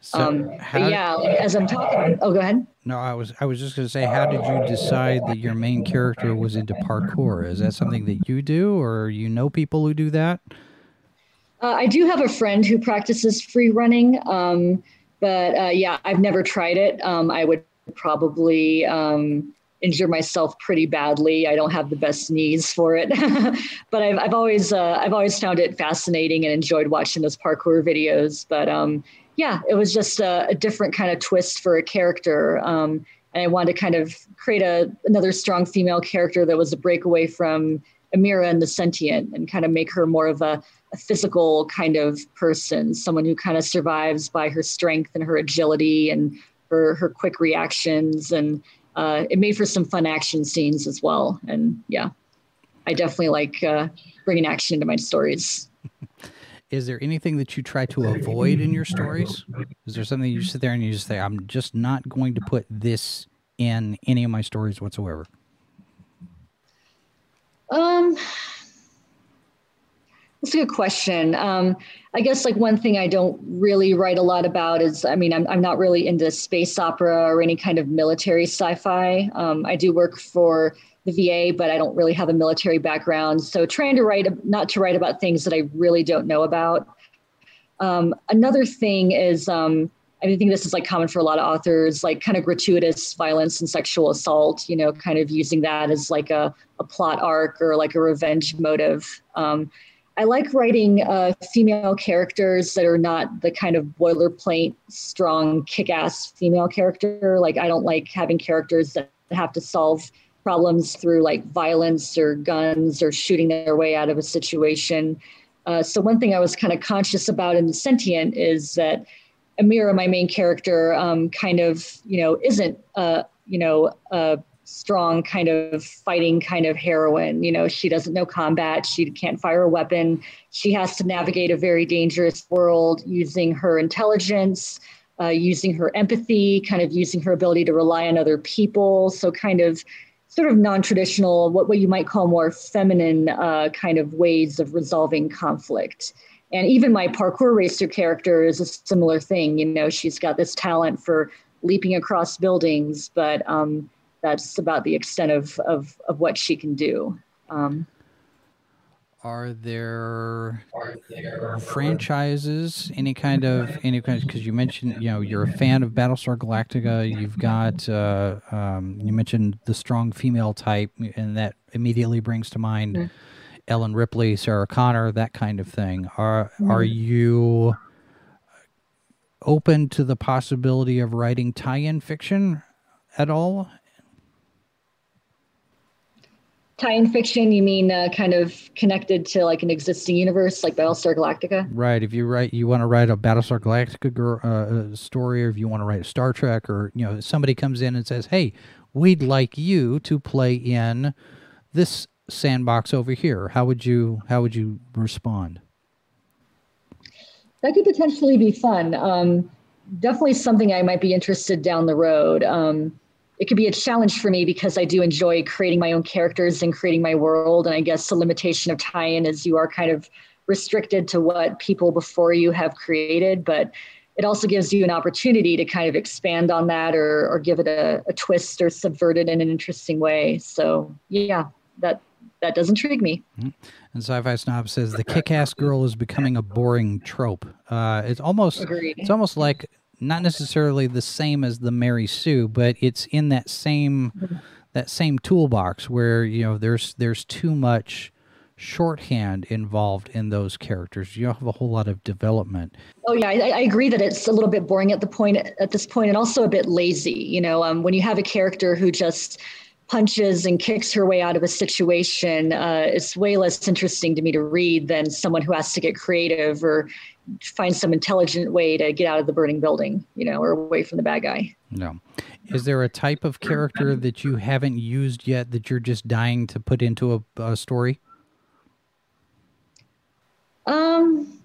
So um, how, yeah, as I'm talking, oh, go ahead. No, I was I was just going to say, how did you decide that your main character was into parkour? Is that something that you do, or you know people who do that? Uh, I do have a friend who practices free running, um, but uh, yeah, I've never tried it. Um, I would probably um, injure myself pretty badly. I don't have the best knees for it, but I've, I've always uh, I've always found it fascinating and enjoyed watching those parkour videos. But um, yeah, it was just a, a, different kind of twist for a character. Um, and I wanted to kind of create a, another strong female character that was a breakaway from Amira and the sentient and kind of make her more of a, a physical kind of person, someone who kind of survives by her strength and her agility and her, her quick reactions. And uh, it made for some fun action scenes as well. And yeah, I definitely like uh, bringing action into my stories. is there anything that you try to avoid in your stories? Is there something you sit there and you just say, I'm just not going to put this in any of my stories whatsoever? Um, that's a good question. Um, I guess like one thing I don't really write a lot about is, I mean, I'm, I'm not really into space opera or any kind of military sci-fi. Um, I do work for the VA, but I don't really have a military background. So trying to write, not to write about things that I really don't know about. Um, another thing is, um, I think this is like common for a lot of authors, like kind of gratuitous violence and sexual assault, you know, kind of using that as like a, a plot arc or like a revenge motive. Um, I like writing uh, female characters that are not the kind of boilerplate, strong, kick ass female character. Like, I don't like having characters that have to solve problems through like violence or guns or shooting their way out of a situation. Uh, so one thing I was kind of conscious about in the sentient is that Amira, my main character, um, kind of, you know, isn't, uh, you know, a strong kind of fighting kind of heroine. You know, she doesn't know combat. She can't fire a weapon. She has to navigate a very dangerous world using her intelligence, uh, using her empathy, kind of using her ability to rely on other people. So kind of sort of non-traditional, what, what you might call more feminine uh, kind of ways of resolving conflict. And even my parkour racer character is a similar thing. You know, she's got this talent for leaping across buildings, but um, that's about the extent of, of, of what she can do. Um, are there, are there franchises any kind of any kind because you mentioned you know you're a fan of battlestar galactica you've got uh, um, you mentioned the strong female type and that immediately brings to mind mm-hmm. ellen ripley sarah connor that kind of thing are mm-hmm. are you open to the possibility of writing tie-in fiction at all tie-in fiction you mean uh, kind of connected to like an existing universe like battlestar galactica? Right if you write you want to write a battlestar galactica uh, story or if you want to write a star trek or you know somebody comes in and says hey we'd like you to play in this sandbox over here. How would you how would you respond? That could potentially be fun. Um, definitely something i might be interested down the road. Um, it could be a challenge for me because I do enjoy creating my own characters and creating my world. And I guess the limitation of tie-in is you are kind of restricted to what people before you have created, but it also gives you an opportunity to kind of expand on that or, or give it a, a twist or subvert it in an interesting way. So yeah, that that does intrigue me. Mm-hmm. And Sci-Fi Snob says the kick-ass girl is becoming a boring trope. Uh, it's almost Agreed. it's almost like not necessarily the same as the Mary Sue, but it's in that same that same toolbox where you know there's there's too much shorthand involved in those characters. You don't have a whole lot of development. Oh yeah, I, I, agree that it's a little bit boring at the point at this point, and also a bit lazy. You know, um, when you have a character who just punches and kicks her way out of a situation, uh, it's way less interesting to me to read than someone who has to get creative or find some intelligent way to get out of the burning building, you know, or away from the bad guy. No. Is there a type of character that you haven't used yet that you're just dying to put into a, a story? Um,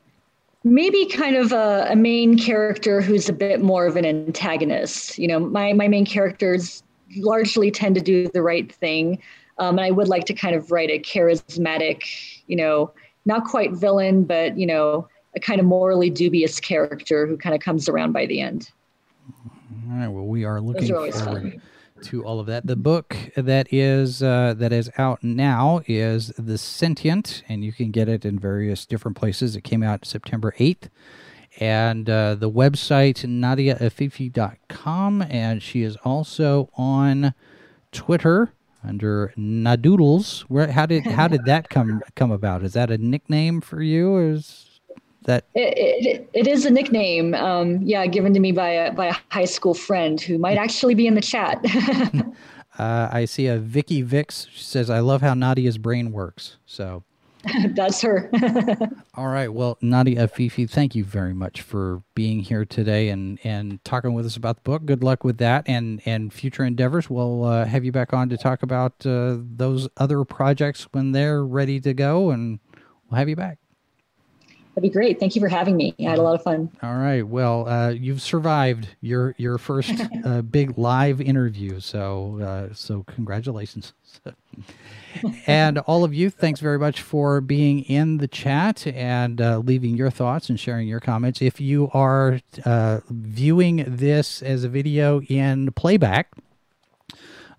maybe kind of a, a, main character who's a bit more of an antagonist. You know, my my main characters largely tend to do the right thing, um, and I would like to kind of write a charismatic, you know, not quite villain, but you know, a kind of morally dubious character who kind of comes around by the end. All right. Well, we are looking are forward to all of that. The book that is uh, that is out now is The Sentient, and you can get it in various different places. It came out September eighth. And uh, the website nadiaafifi.com, and she is also on Twitter under Nadoodles. Where how did how did that come come about? Is that a nickname for you, or is that it, it, it is a nickname um, yeah given to me by a, by a high school friend who might actually be in the chat. Uh, i see a vicky vix says i love how nadia's brain works. So that's her. All right. Well nadia afifi thank you very much for being here today and and talking with us about the book. Good luck with that and and future endeavors. We'll uh, have you back on to talk about uh, those other projects when they're ready to go and we'll have you back That'd be great. Thank you for having me. I had a lot of fun. All right. Well, uh, you've survived your your first uh, big live interview, so uh, so congratulations. and all of you, thanks very much for being in the chat and uh, leaving your thoughts and sharing your comments. If you are uh, viewing this as a video in playback.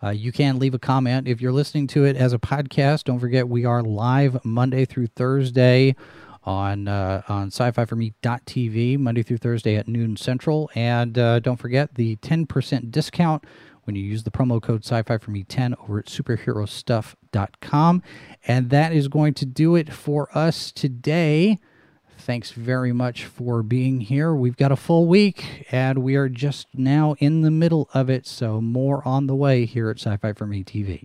Uh, you can leave a comment. If you're listening to it as a podcast, don't forget we are live Monday through Thursday on uh, on sci-fi for me.tv Monday through Thursday at noon central. And uh, don't forget the 10% discount when you use the promo code sci-fi for me 10 over at superherostuff.com. And that is going to do it for us today. Thanks very much for being here. We've got a full week and we are just now in the middle of it. So more on the way here at Sci-Fi for Me TV.